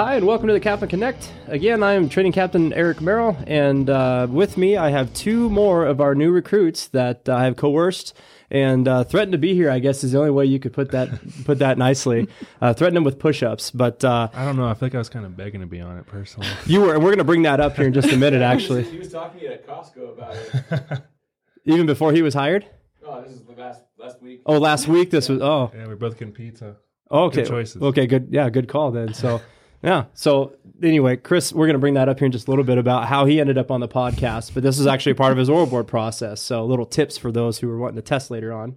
Hi, and welcome to the CAFMA Connect. Again, I am training captain Eric Merrill, and uh, with me, I have two more of our new recruits that I have coerced and uh, threatened to be here. I guess is the only way you could put that put that nicely. Uh, threatened them with push-ups, but uh, I don't know. I feel like I was kind of begging to be on it personally. you were. We're going to bring that up here in just a minute. Actually, He was talking to me at Costco about it. even before he was hired. Oh, this is the last last week. Oh, last week this was. Oh, yeah, we're both getting pizza. okay. Good choices. Okay, good. Yeah, good call then. So. Yeah. So anyway, Chris, we're going to bring that up here in just a little bit about how he ended up on the podcast. But this is actually part of his oral board process. So little tips for those who are wanting to test later on.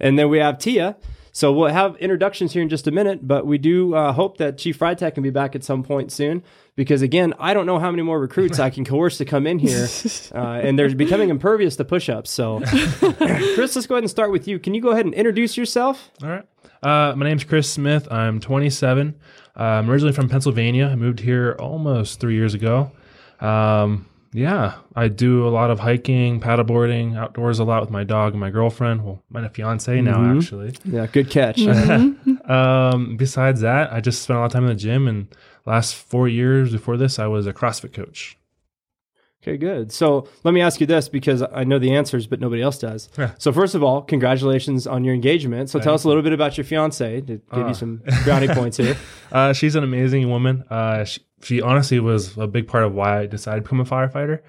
And then we have Tia. So we'll have introductions here in just a minute, but we do uh, hope that Chief Freitag can be back at some point soon. Because again, I don't know how many more recruits I can coerce to come in here, uh, and they're becoming impervious to push-ups. So, Chris, let's go ahead and start with you. Can you go ahead and introduce yourself? All right. Uh, my name's Chris Smith. I'm 27. I'm originally from Pennsylvania. I moved here almost three years ago. Um, yeah, I do a lot of hiking, paddleboarding, outdoors a lot with my dog and my girlfriend. Well, my fiance now, actually. Yeah, good catch. Um, besides that, I just spent a lot of time in the gym. And last four years before this, I was a CrossFit coach. Okay, good. So let me ask you this because I know the answers, but nobody else does. Yeah. So first of all, congratulations on your engagement. So tell us a little bit about your fiance to give you some brownie points here. Uh, she's an amazing woman. Uh, she, she honestly was a big part of why I decided to become a firefighter.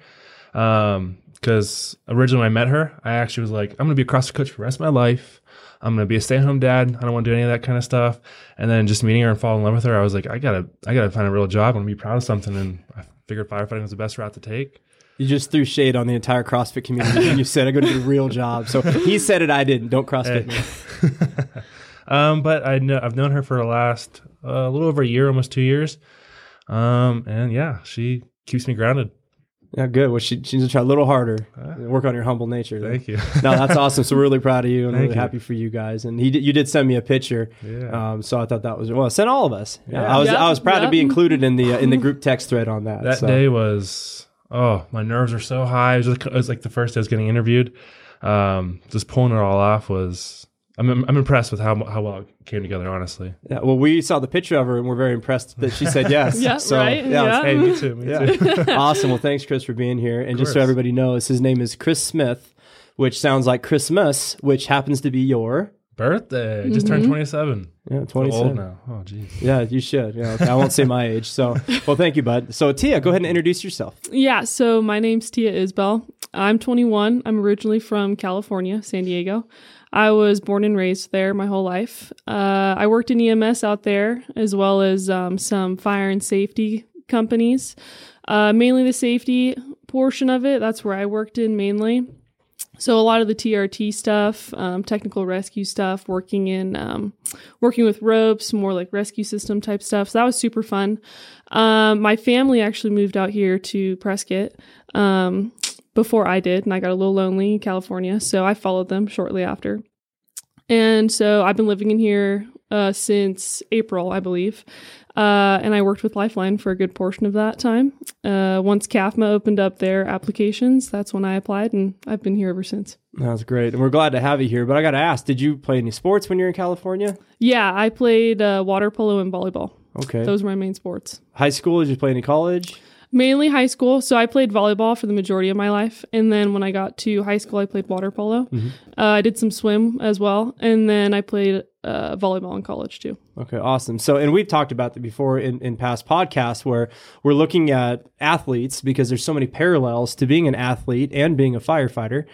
Because originally when I met her, I actually was like, I'm going to be a CrossFit coach for the rest of my life. I'm going to be a stay-at-home dad. I don't want to do any of that kind of stuff. And then just meeting her and falling in love with her, I was like, I gotta, I gotta find a real job. I want to be proud of something. And I figured firefighting was the best route to take. You just threw shade on the entire CrossFit community and you said, I'm going to do a real job. So he said it, I didn't. Don't CrossFit me. Um, but I know I've known her for the last uh, a little over a year, almost two years. Um, and yeah, she keeps me grounded. Yeah, good. Well, she, she needs to try a little harder. Work on your humble nature. Thank you. no, that's awesome. So we're really proud of you and Thank really you. happy for you guys. And he you did send me a picture. Yeah. Um, so I thought that was well. Send all of us. Yeah. Yeah. I was Yep, I was proud to be included in the uh, in the group text thread on that. that so. day was oh my nerves are so high. It was, like, it was like the first day I was getting interviewed. Um, just pulling it all off was I'm I'm impressed with how how well it came together. Honestly. Yeah, well, we saw the picture of her and we're very impressed that she said yes. Yeah, so, right? Yeah, Yeah. Hey, me too. Me yeah. too. awesome. Well, thanks, Chris, for being here. And just so everybody knows, his name is Chris Smith, which sounds like Christmas, which happens to be your Birthday. Just turned 27. Yeah, So 27. old now. Oh, geez. Yeah, you should. Yeah, okay. I won't say my age. So, well, thank you, bud. So, Tia, go ahead and introduce yourself. Yeah, so my name's Tia Isbell. I'm 21. I'm originally from California, San Diego. I was born and raised there my whole life. Uh, I worked in EMS out there, as well as um, some fire and safety companies. Uh, mainly the safety portion of it. That's where I worked in mainly. So a lot of the TRT stuff, um, technical rescue stuff, working in um, working with ropes, more like rescue system type stuff. So that was super fun. Um, my family actually moved out here to Prescott um, before I did, and I got a little lonely in California, so I followed them shortly after. And so I've been living in here uh, since April, I believe. Uh, and I worked with Lifeline for a good portion of that time. Uh, once CAFMA opened up their applications, that's when I applied, and I've been here ever since. That's great. And we're glad to have you here. But I got to ask, did you play any sports when you were in California? Yeah, I played uh, water polo and volleyball. Okay. Those were my main sports. High school, did you play any college? Mainly high school. So I played volleyball for the majority of my life. And then when I got to high school, I played water polo. Uh, I did some swim as well. And then I played uh, volleyball in college too. Okay, awesome. So, and we've talked about that before in, in past podcasts where we're looking at athletes because there's so many parallels to being an athlete and being a firefighter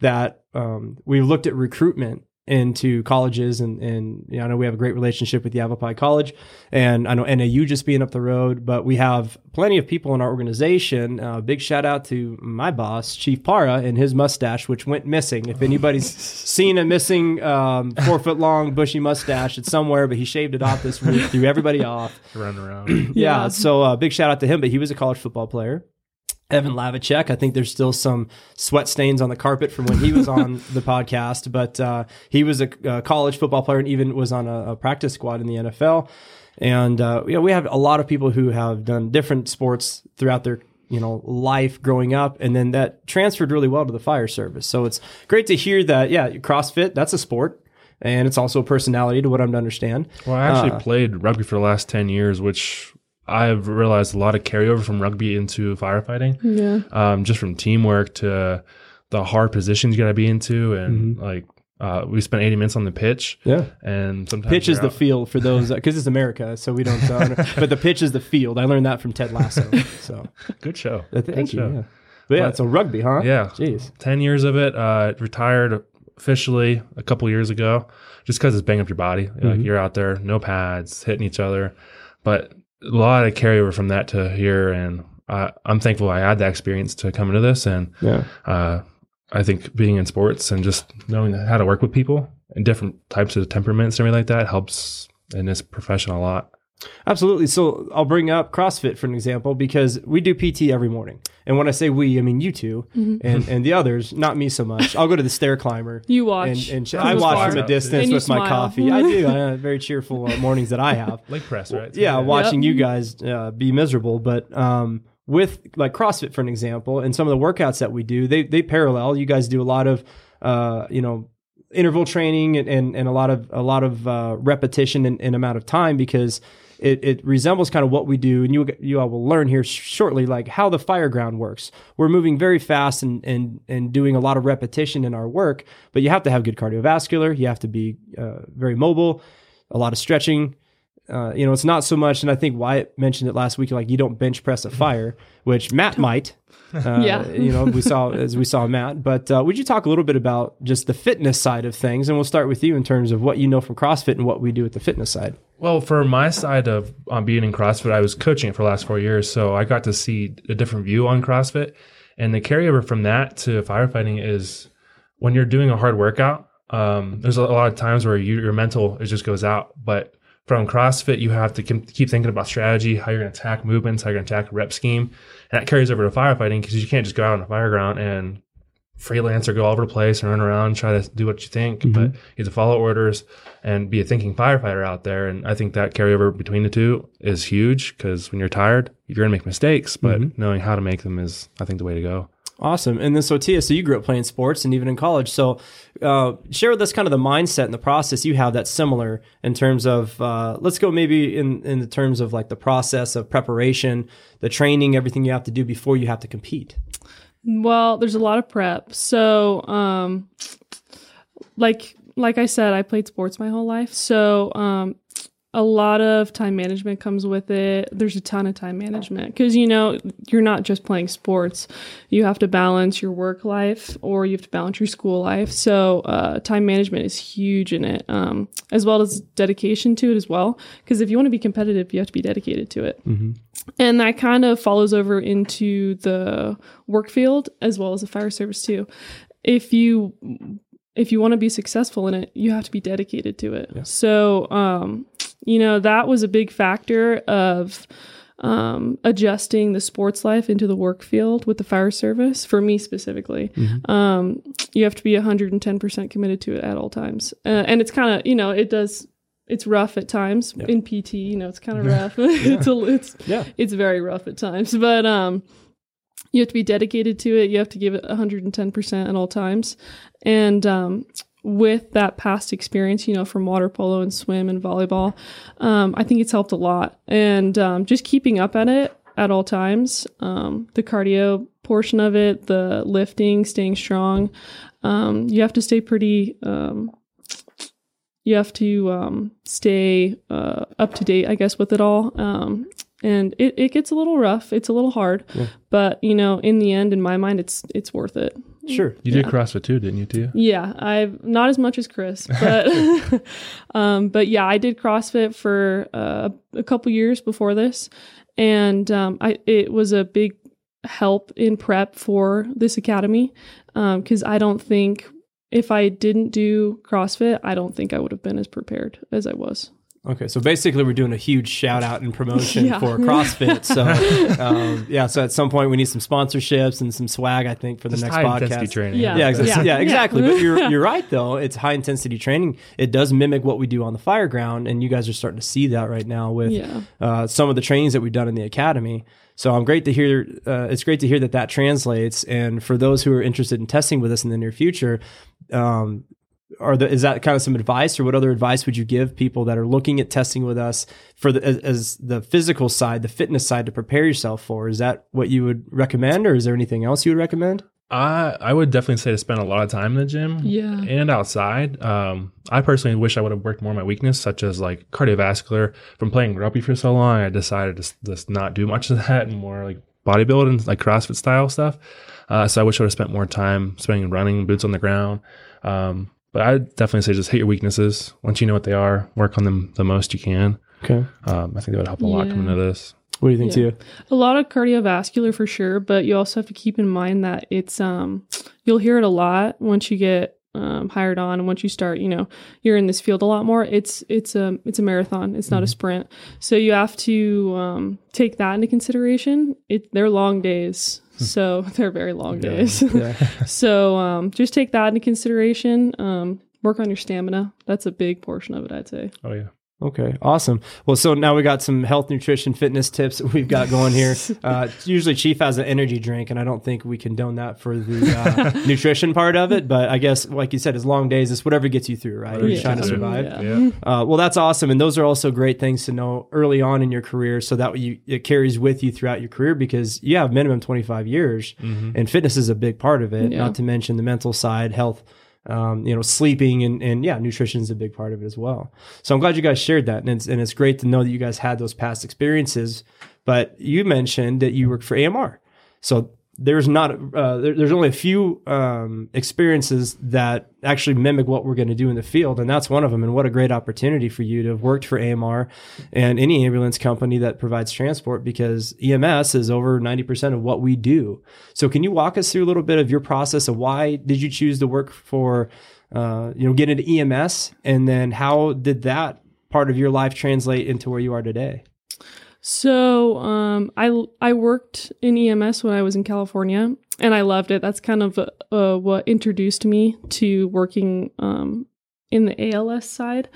that um, we've looked at recruitment into colleges and and you know, I know we have a great relationship with Yavapai College and I know NAU just being up the road, but we have plenty of people in our organization. Uh, big shout out to my boss, Chief Para, and his mustache, which went missing. If anybody's seen a missing um, four foot long bushy mustache, it's somewhere, but he shaved it off this week, threw everybody off. Run around. Yeah, Yeah. so uh, big shout out to him, but he was a college football player. Evan Lavicek. I think there's still some sweat stains on the carpet from when he was on the podcast, but uh, he was a, a college football player and even was on a, a practice squad in the NFL. And uh, you know, we have a lot of people who have done different sports throughout their you know life growing up, and then that transferred really well to the fire service. So it's great to hear that. Yeah, CrossFit that's a sport, and it's also a personality to what I'm to understand. Well, I actually played rugby for the last 10 years, which I've realized a lot of carryover from rugby into firefighting, Yeah. um, just from teamwork to the hard positions you got to be into, and like uh, we spent 80 minutes on the pitch, Yeah. and sometimes Pitch is you're the field for those because it's America, so we don't. Uh, but the pitch is the field. I learned that from Ted Lasso. So good show. uh, Good thank you. show. Yeah. But yeah, But- it's a rugby, huh? Yeah. Jeez. 10 years of it. Uh, retired officially a couple years ago, just because it's banging up your body. Like Mhm. you're out there, no pads, hitting each other. But a lot of carryover from that to here, and uh, I'm thankful I had that experience to come into this. And Yeah. uh, I think being in sports and just knowing how to work with people and different types of temperaments and everything like that helps in this profession a lot. Absolutely. So I'll bring up CrossFit for an example because we do PT every morning. And when I say we, I mean you 2 Mm-hmm. and, and the others, not me so much. I'll go to the stair climber. You watch. and sh- I watch afar. from a distance And you with my coffee. I do. I have very cheerful uh, mornings that I have. Leg press, right? yeah, Something like watching you guys uh, be miserable. But um, with like CrossFit, for an example, and some of the workouts that we do, they they parallel. You guys do a lot of uh, you know interval training and, and, and a lot of a lot of uh, repetition and, and amount of time because it, it resembles kind of what we do and you you all will learn here shortly like how the fire ground works. We're moving very fast and and and doing a lot of repetition in our work but you have to have good cardiovascular you have to be uh, very mobile a lot of stretching uh, you know, it's not so much, and I think Wyatt mentioned it last week. Like you don't bench press a fire, which Matt might. Uh, Yeah. you know, we saw as we saw Matt. But uh, would you talk a little bit about just the fitness side of things, and we'll start with you in terms of what you know from CrossFit and what we do at the fitness side. Well, for my side of um, being in CrossFit, I was coaching it for the last four years, so I got to see a different view on CrossFit. And the carryover from that to firefighting is when you're doing a hard workout. Um, there's a lot of times where you, your mental it just goes out, but from CrossFit, you have to keep keep thinking about strategy, how you're going to attack movements, how you're going to attack a rep scheme, and that carries over to firefighting because you can't just go out on a fire ground and freelance or go all over the place and run around and try to do what you think. Mm-hmm. But you have to follow orders and be a thinking firefighter out there. And I think that carryover between the two is huge because when you're tired, you're going to make mistakes, but mm-hmm. knowing how to make them is, I think, the way to go. Awesome. And then, so Tia, so you grew up playing sports and even in college. So, uh, share with us kind of the mindset and the process you have that's similar in terms of, uh, let's go maybe in, in the terms of like the process of preparation, the training, everything you have to do before you have to compete. Well, there's a lot of prep. So, um, like like I said, I played sports my whole life. So, um, a lot of time management comes with it. There's a ton of time management because you know you're not just playing sports. You have to balance your work life or you have to balance your school life. So, uh, time management is huge in it, um, as well as dedication to it as well. Because if you want to be competitive, you have to be dedicated to it and that kind of follows over into the work field as well as the fire service too if you if you want to be successful in it you have to be dedicated to it so um you know that was a big factor of um, adjusting the sports life into the work field with the fire service for me specifically. Um, you have to be 110% committed to it at all times. Uh, and it's kind of you know it does it's rough at times. In pt you know it's kind of rough. It's a, it's Yeah. it's very rough at times. But um you have to be dedicated to it. You have to give it 110% at all times. And um with that past experience you know from water polo and swim and volleyball um i think it's helped a lot and um just keeping up at it at all times um the cardio portion of it the lifting staying strong um you have to stay pretty um you have to um, stay uh, up to date, I guess, with it all. Um, and it, it gets a little rough. It's a little hard, but you know, in the end, in my mind, it's it's worth it. Sure. You did CrossFit too, didn't you, Tia? Yeah, I've not as much as Chris, but um, but yeah, I did CrossFit for uh, a couple years before this, and um, I it was a big help in prep for this academy because I don't think if I didn't do CrossFit, I don't think I would have been as prepared as I was. Okay, so basically, we're doing a huge shout out and promotion Yeah. for CrossFit. So, um, yeah, so at some point, we need some sponsorships and some swag. I think for the Just next high podcast. intensity training. Yeah. Yeah, exactly. Yeah. Yeah, Yeah. exactly. But you're you're right though. It's high intensity training. It does mimic what we do on the fire ground, and you guys are starting to see that right now with Yeah. uh, some of the trainings that we've done in the academy. So I'm great to hear. Uh, it's great to hear that that translates. And for those who are interested in testing with us in the near future, um, are the, is that kind of some advice, or what other advice would you give people that are looking at testing with us for the as, as the physical side, the fitness side to prepare yourself for? Is that what you would recommend, or is there anything else you would recommend? I I would definitely say to spend a lot of time in the gym Yeah. and outside. Um, I personally wish I would have worked more on my weakness, such as like cardiovascular. From playing rugby for so long, I decided to just not do much of that and more like bodybuilding, like CrossFit style stuff. Uh, so I wish I would have spent more time spending running, boots on the ground. Um, but I definitely say just hit your weaknesses. Once you know what they are, work on them the most you can. Okay, Um, I think that would help a lot Yeah. coming into this. what do you think, Yeah. Tia? A lot of cardiovascular for sure, but you also have to keep in mind that it's um you'll hear it a lot once you get um, hired on and once you start, you know, you're in this field a lot more. It's it's a it's a marathon. It's not a sprint. So you have to um, take that into consideration. It they're long days. So they're very long days. Yeah. so um, just take that into consideration. Um, work on your stamina. That's a big portion of it, I'd say. Oh yeah. Okay, awesome. Well, so now we got some health, nutrition, fitness tips that we've got going here. Uh, usually, Chief has an energy drink, and I don't think we condone that for the uh, nutrition part of it. But I guess, like you said, it's long days. It's whatever gets you through, right? You're Yeah. trying to survive. Yeah. Yeah. Uh, well, that's awesome, and those are also great things to know early on in your career, so that you it carries with you throughout your career because you have minimum 25 years, and fitness is a big part of it. Yeah. Not to mention the mental side, health, um, you know, sleeping, and and yeah, nutrition is a big part of it as well. So I'm glad you guys shared that, and it's and it's great to know that you guys had those past experiences. But you mentioned that you worked for AMR, so there's not uh, there, there's only a few um, experiences that actually mimic what we're going to do in the field, and that's one of them. And what a great opportunity for you to have worked for AMR and any ambulance company that provides transport, because EMS is over ninety percent of what we do. So, can you walk us through a little bit of your process of why did you choose to work for, uh, you know, get into EMS, and then how did that part of your life translate into where you are today? So um, I I worked in EMS when I was in California, and I loved it. That's kind of uh, what introduced me to working um, in the ALS side.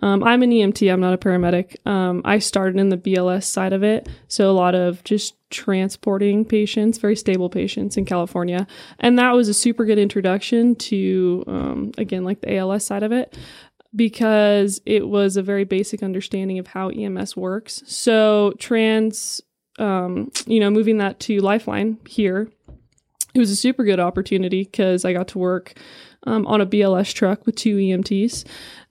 Um, I'm an EMT. I'm not a paramedic. Um, I started in the BLS side of it, so a lot of just transporting patients, very stable patients in California, and that was a super good introduction to um, again like the ALS side of it because it was a very basic understanding of how EMS works. So trans, um, you know, moving that to Lifeline here, it was a super good opportunity because I got to work um, on a BLS truck with two EMTs.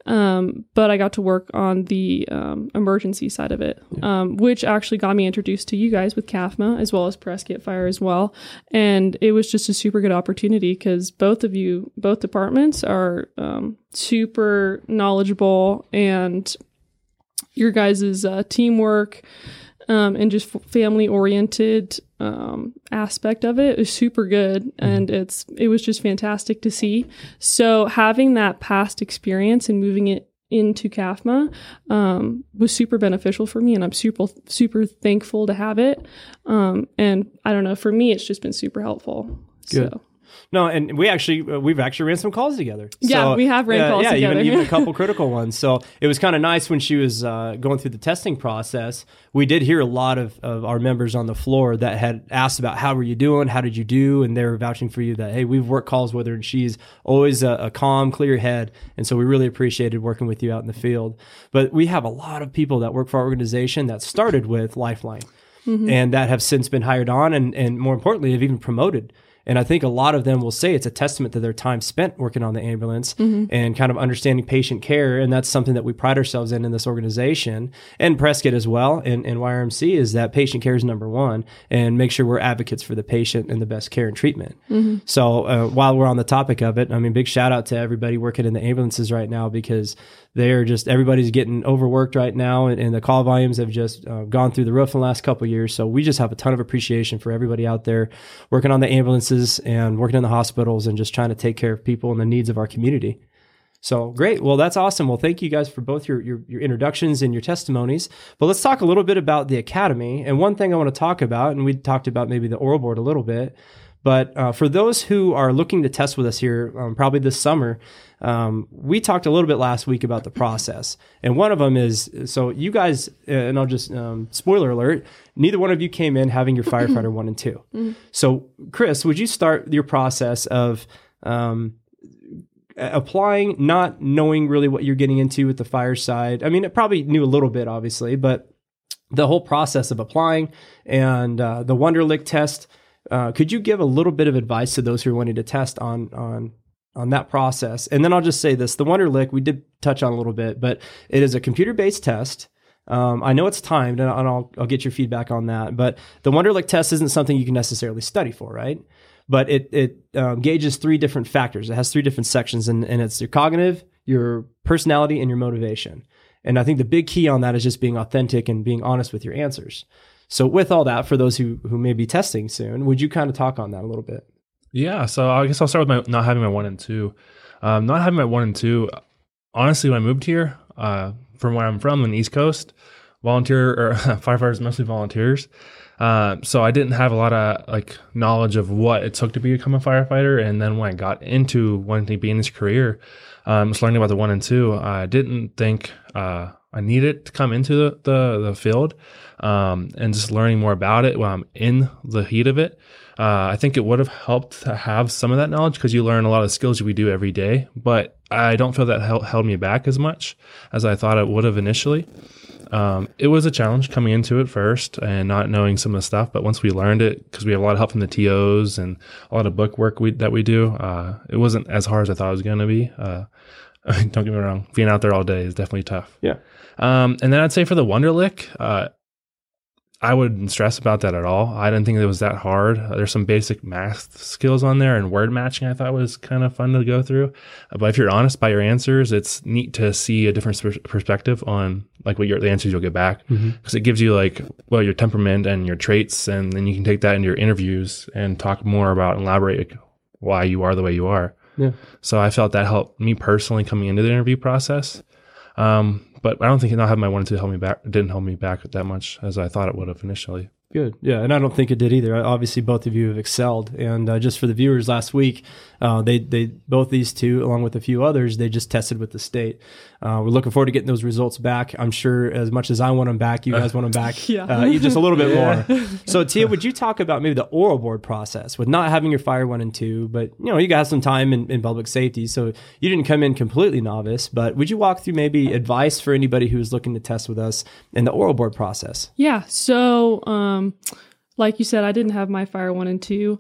Um, but I got to work on the um, emergency side of it, um, which actually got me introduced to you guys with CAFMA as well as Prescott Fire as well. And it was just a super good opportunity because both of you, both departments are um, super knowledgeable and your guys' uh, teamwork um, and just family oriented um, aspect of it is super good. And it's it was just fantastic to see. So having that past experience and moving it into CAFMA um, was super beneficial for me. And I'm super super thankful to have it. Um, and I don't know for me it's just been super helpful. Good. so No, and we actually uh, we've actually ran some calls together. Yeah, we have ran uh, calls yeah, together. even even a couple critical ones. So it was kind of nice when she was uh, going through the testing process. We did hear a lot of, of our members on the floor that had asked about how were you doing, how did you do, and they were vouching for you that hey, we've worked calls with her, and she's always a, a calm, clear head, and so we really appreciated working with you out in the field. But we have a lot of people that work for our organization that started with Lifeline and that have since been hired on and, and more importantly have even promoted and i think a lot of them will say it's a testament to their time spent working on the ambulance and kind of understanding patient care. And that's something that we pride ourselves in in this organization and prescott as well and, and yrmc is that patient care is number one and make sure we're advocates for the patient and the best care and treatment. So uh, while we're on the topic of it i mean big shout out to everybody working in the ambulances right now because they're just everybody's getting overworked right now and, and the call volumes have just uh, gone through the roof in the last couple years. So we just have a ton of appreciation for everybody out there working on the ambulances and working in the hospitals and just trying to take care of people and the needs of our community. So great. Well that's awesome. Well thank you guys for both your, your your introductions and your testimonies. But let's talk a little bit about the academy. And one thing i want to talk about and we talked about maybe the oral board a little bit but uh, for those who are looking to test with us here, um, probably this summer, um, we talked a little bit last week about the process. And one of them is so you guys, uh, and I'll just, um, spoiler alert, neither one of you came in having your firefighter one and 2 So, Chris, would you start your process of, um, applying, not knowing really what you're getting into with the fireside. I mean, it probably knew a little bit, obviously, but the whole process of applying and uh, the Wonderlic test. Uh, could you give a little bit of advice to those who are wanting to test on on on that process? And then I'll just say this: the Wonderlic we did touch on a little bit, but it is a computer based test. Um, I know it's timed, and I'll, I'll get your feedback on that. But the Wonderlic test isn't something you can necessarily study for, right? But it it um, gauges three different factors. It has three different sections, and, and it's your cognitive, your personality, and your motivation. And I think the big key on that is just being authentic and being honest with your answers. So, with all that, for those who who may be testing soon, would you kind of talk on that a little bit? Yeah, so I guess I'll start with my not having my one and two. Um, not having my one and two. Honestly, when I moved here, uh, from where I'm from, on the East Coast, volunteer or firefighters mostly volunteers. Uh, so I didn't have a lot of like knowledge of what it took to become a firefighter. And then when I got into wanting to be in this career, um, just learning about the one and two, I didn't think uh, I needed to come into the the, the field. Um, and just learning more about it while I'm in the heat of it. Uh, I think it would have helped to have some of that knowledge because you learn a lot of skills we do every day. But I don't feel that held, held me back as much as I thought it would have initially. Um, it was a challenge coming into it first and not knowing some of the stuff. But once we learned it, because we have a lot of help from the TOs and a lot of book work we, that we do, uh, it wasn't as hard as I thought it was going to be. Uh, don't get me wrong, being out there all day is definitely tough. Yeah. Um, and then I'd say for the Wonderlic, uh, I wouldn't stress about that at all. I didn't think it was that hard. There's some basic math skills on there and word matching I thought was kind of fun to go through. But if you're honest by your answers, it's neat to see a different perspective on like what your the answers you'll get back because mm-hmm. it gives you like well your temperament and your traits and then you can take that into your interviews and talk more about elaborate why you are the way you are. Yeah. So I felt that helped me personally coming into the interview process. Um, but I don't think not having my one two help me back didn't hold me back that much as I thought it would have initially. Good. Yeah. And I don't think it did either. Obviously, both of you have excelled. And uh, just for the viewers last week, uh, they, they, both these two, along with a few others, they just tested with the state. Uh, we're looking forward to getting those results back. I'm sure as much as I want them back, you guys want them back. yeah. Uh, just a little bit yeah. more. So, Tia, would you talk about maybe the oral board process with not having your fire one and two, but you know, you got some time in, in public safety. So you didn't come in completely novice, but would you walk through maybe advice for anybody who's looking to test with us in the oral board process? Yeah. So, um, like you said, I didn't have my fire one and two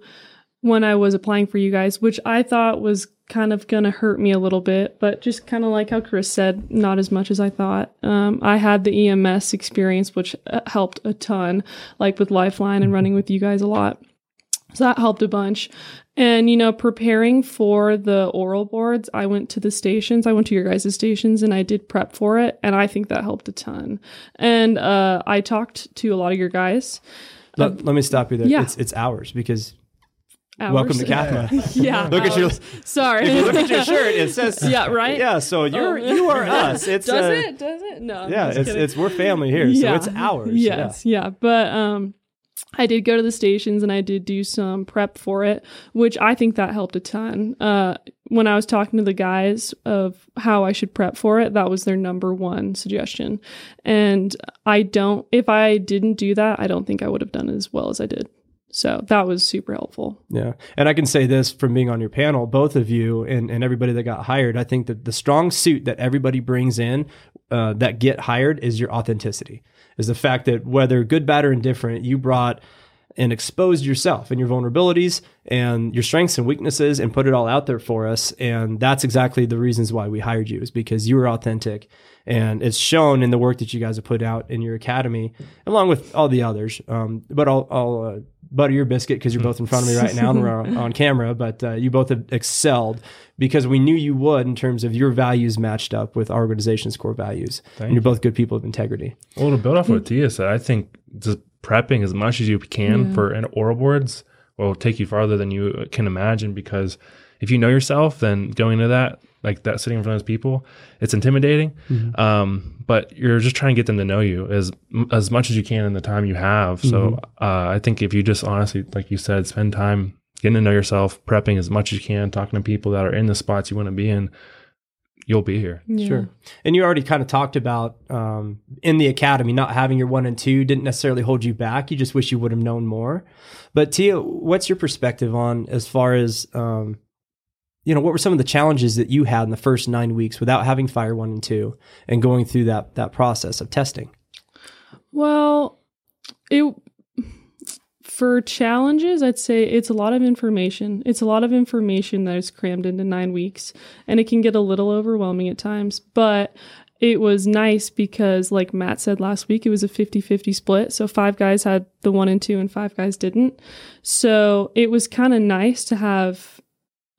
when I was applying for you guys, which I thought was kind of gonna hurt me a little bit, but just kind of like how Chris said, not as much as I thought. Um, I had the EMS experience, which uh, helped a ton, like with Lifeline and running with you guys a lot. So that helped a bunch. And, you know, preparing for the oral boards, I went to the stations. I went to your guys' stations and I did prep for it. And I think that helped a ton. And uh, I talked to a lot of your guys. Let, um, let me stop you there. Yeah. It's, it's ours because Hours. welcome to CAFMA. yeah. look at your sorry. If you look at your shirt, it says Yeah, right? Yeah, so you're Oh. you are us. It's Does uh, it? Does it? No. I'm Yeah, just it's kidding. it's we're family here, so it's ours. Yes, yeah. But um I did go to the stations and I did do some prep for it, which I think that helped a ton. Uh, when I was talking to the guys of how I should prep for it, that was their number one suggestion. And I don't, if I didn't do that, I don't think I would have done as well as I did. So that was super helpful. Yeah. And I can say this from being on your panel, both of you and, and everybody that got hired, I think that the strong suit that everybody brings in uh, that get hired is your authenticity, is the fact that whether good, bad, or indifferent, you brought and exposed yourself and your vulnerabilities and your strengths and weaknesses and put it all out there for us. And that's exactly the reasons why we hired you is because you were authentic and it's shown in the work that you guys have put out in your academy along with all the others. Um, but I'll, I'll uh, butter your biscuit because you're both in front of me right now and we're on, on camera, but uh, you both have excelled because we knew you would in terms of your values matched up with our organization's core values. Thank and you're both good people of integrity. Well, to build off what Tia said, I think just prepping as much as you can Yeah. for an oral boards will take you farther than you can imagine because if you know yourself, then going into that, like that sitting in front of those people, it's intimidating. Um, but you're just trying to get them to know you as as much as you can in the time you have. So uh, I think if you just honestly, like you said, spend time getting to know yourself, prepping as much as you can, talking to people that are in the spots you want to be in, you'll be here. Yeah. Sure. And you already kind of talked about um, in the academy, not having your one and two didn't necessarily hold you back. You just wish you would have known more. But Tia, what's your perspective on as far as um, you know, what were some of the challenges that you had in the first nine weeks without having Fire One and Two and going through that that process of testing? Well, it for challenges, I'd say it's a lot of information. It's a lot of information that is crammed into nine weeks, and it can get a little overwhelming at times. But it was nice because, like Matt said last week, it was a 50 50 split. So five guys had the one and two, and five guys didn't. So it was kind of nice to have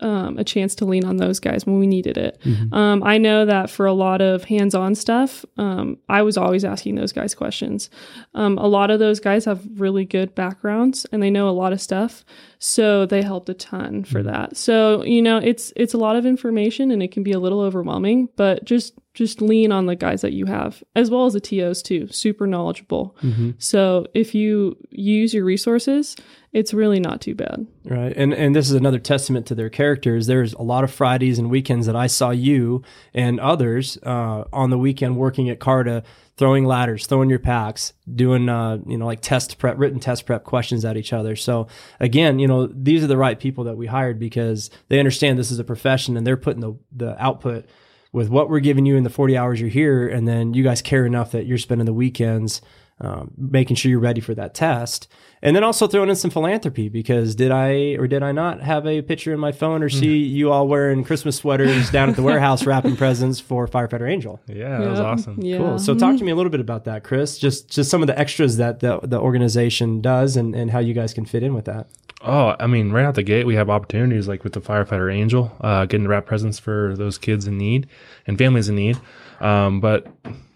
um, a chance to lean on those guys when we needed it. Um, I know that for a lot of hands on stuff, um, I was always asking those guys questions. Um, a lot of those guys have really good backgrounds and they know a lot of stuff. So they helped a ton for that. So, you know, it's it's a lot of information and it can be a little overwhelming, but just just lean on the guys that you have as well as the TOs too. Super knowledgeable. So if you use your resources, it's really not too bad. Right. And and this is another testament to their characters. There's a lot of Fridays and weekends that I saw you and others uh, on the weekend working at Carta, throwing ladders, throwing your packs, doing uh, you know like test prep, written test prep questions at each other. So again, you know these are the right people that we hired because they understand this is a profession and they're putting the the output with what we're giving you in the 40 hours you're here, and then you guys care enough that you're spending the weekends um, making sure you're ready for that test. And then also throwing in some philanthropy because did I or did I not have a picture in my phone or see you all wearing Christmas sweaters down at the warehouse wrapping presents for Firefighter Angel? Yeah, that was awesome. Yeah. Cool. So talk to me a little bit about that, Chris. Just just some of the extras that the, the organization does and, and how you guys can fit in with that. Oh, I mean, right out the gate, we have opportunities like with the firefighter Angel, uh, getting to wrap presents for those kids in need and families in need. Um, but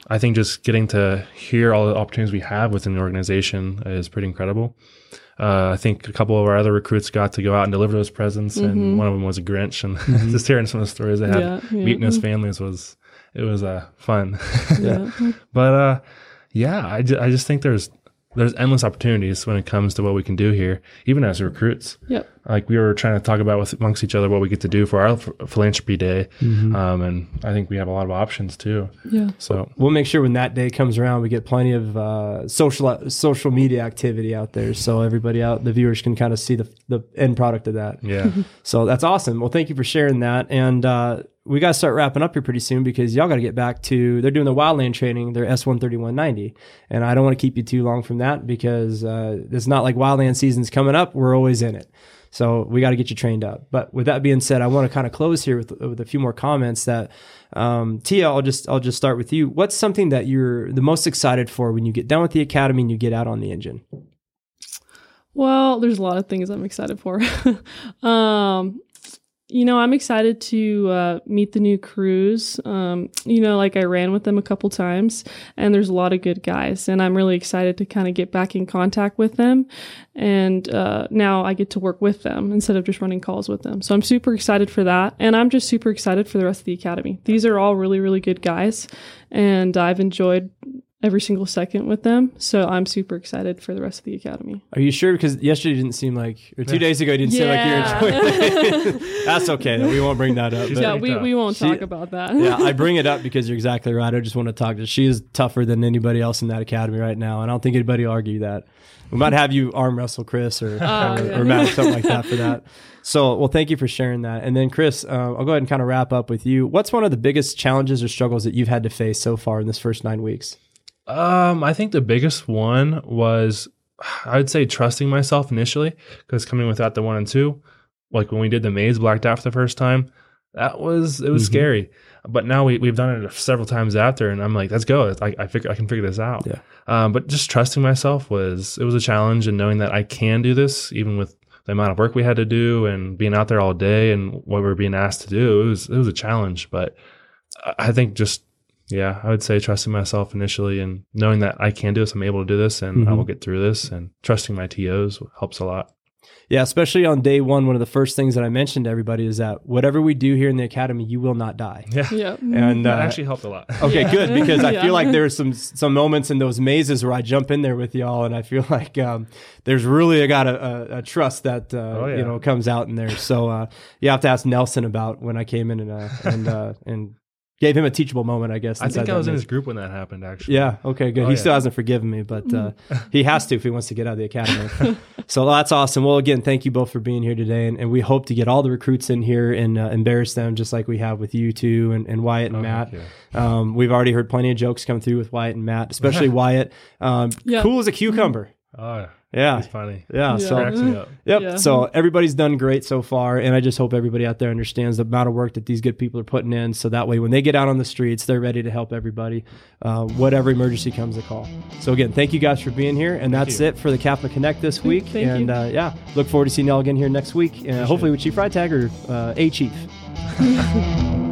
I think just getting to hear all the opportunities we have within the organization is pretty incredible. Uh, I think a couple of our other recruits got to go out and deliver those presents, and one of them was a Grinch. And just hearing some of the stories they had Yeah, yeah. meeting those families was it was uh, fun. Yeah. But uh, yeah, I, ju- I just think there's there's endless opportunities when it comes to what we can do here, even as recruits. Yep. Like we were trying to talk about with amongst each other what we get to do for our ph- philanthropy day, um, and I think we have a lot of options too. Yeah. So We'll make sure when that day comes around, we get plenty of uh, social social media activity out there, so everybody out, the viewers can kind of see the the end product of that. yeah, So that's awesome. Well, thank you for sharing that. And uh, we got to start wrapping up here pretty soon because y'all got to get back to they're doing the wildland training, their S one thirty one ninety, and I don't want to keep you too long from that because uh, it's not like wildland season's coming up. We're always in it. So we got to get you trained up. But with that being said, I want to kind of close here with, with a few more comments. That um, Tia, I'll just I'll just start with you. What's something that you're the most excited for when you get done with the academy and you get out on the engine? Well, there's a lot of things I'm excited for. um, you know, I'm excited to uh, meet the new crews. Um, you know, like I ran with them a couple times, and there's a lot of good guys, and I'm really excited to kind of get back in contact with them. And uh, now I get to work with them instead of just running calls with them. So I'm super excited for that, and I'm just super excited for the rest of the academy. These are all really, really good guys, and I've enjoyed every single second with them. So I'm super excited for the rest of the academy. Are you sure? Because yesterday didn't seem like, or two Yeah. days ago you didn't seem like you're enjoying it. That's okay. Though. We won't bring that up. She's yeah, we, tough. we won't She- talk about that. yeah, I bring it up because you're exactly right. I just want to talk to. She is tougher than anybody else in that academy right now, and I don't think anybody will argue that. We might have you arm wrestle Chris or Oh, or, yeah. or Matt or something like that for that. So, well, thank you for sharing that. And then, Chris, uh, I'll go ahead and kind of wrap up with you. What's one of the biggest challenges or struggles that you've had to face so far in this first nine weeks? Um, I think the biggest one was, I would say, trusting myself initially because coming without the one and two, like when we did the maze blacked out for the first time, that was it was Mhm. scary. But now we we've done it several times after, and I'm like, let's go. I I figure I can figure this out. Yeah. Um, but just trusting myself was it was a challenge, and knowing that I can do this, even with the amount of work we had to do and being out there all day and what we were being asked to do, it was it was a challenge. But I think just yeah, I would say trusting myself initially and knowing that I can do this, I'm able to do this, and I Mhm. will get through this, and trusting my TOs helps a lot. Yeah, especially on day one, one of the first things that I mentioned to everybody is that whatever we do here in the academy, you will not die. Yeah, Yeah. And uh, that actually helped a lot. Okay, Yeah. good because I Yeah. feel like there's some some moments in those mazes where I jump in there with y'all, and I feel like um, there's really I got a, a, a trust that uh, Oh, yeah. you know comes out in there. So uh, you have to ask Nelson about when I came in and uh, and uh, and gave him a teachable moment, I guess. I think I was in his group when that happened. Actually, Yeah. Okay. Good. Oh, he yeah. still hasn't forgiven me, but uh, he has to if he wants to get out of the academy. so that's awesome. Well, again, thank you both for being here today, and, and we hope to get all the recruits in here and uh, embarrass them just like we have with you two and, and Wyatt and Oh, Matt. Um, we've already heard plenty of jokes come through with Wyatt and Matt, especially Wyatt. Um, Yeah. Cool as a cucumber. Oh, Yeah. it's funny. Yeah. Yeah. So Cracks me up. Yep. Yeah. So everybody's done great so far, and I just hope everybody out there understands the amount of work that these good people are putting in. So that way, when they get out on the streets, they're ready to help everybody, uh, whatever emergency comes to call. So again, thank you guys for being here, and that's you. it for the CAFMA Connect this week. Thank you. and Uh, yeah, look forward to seeing y'all again here next week, uh, hopefully with Chief Freitag or uh, a Chief.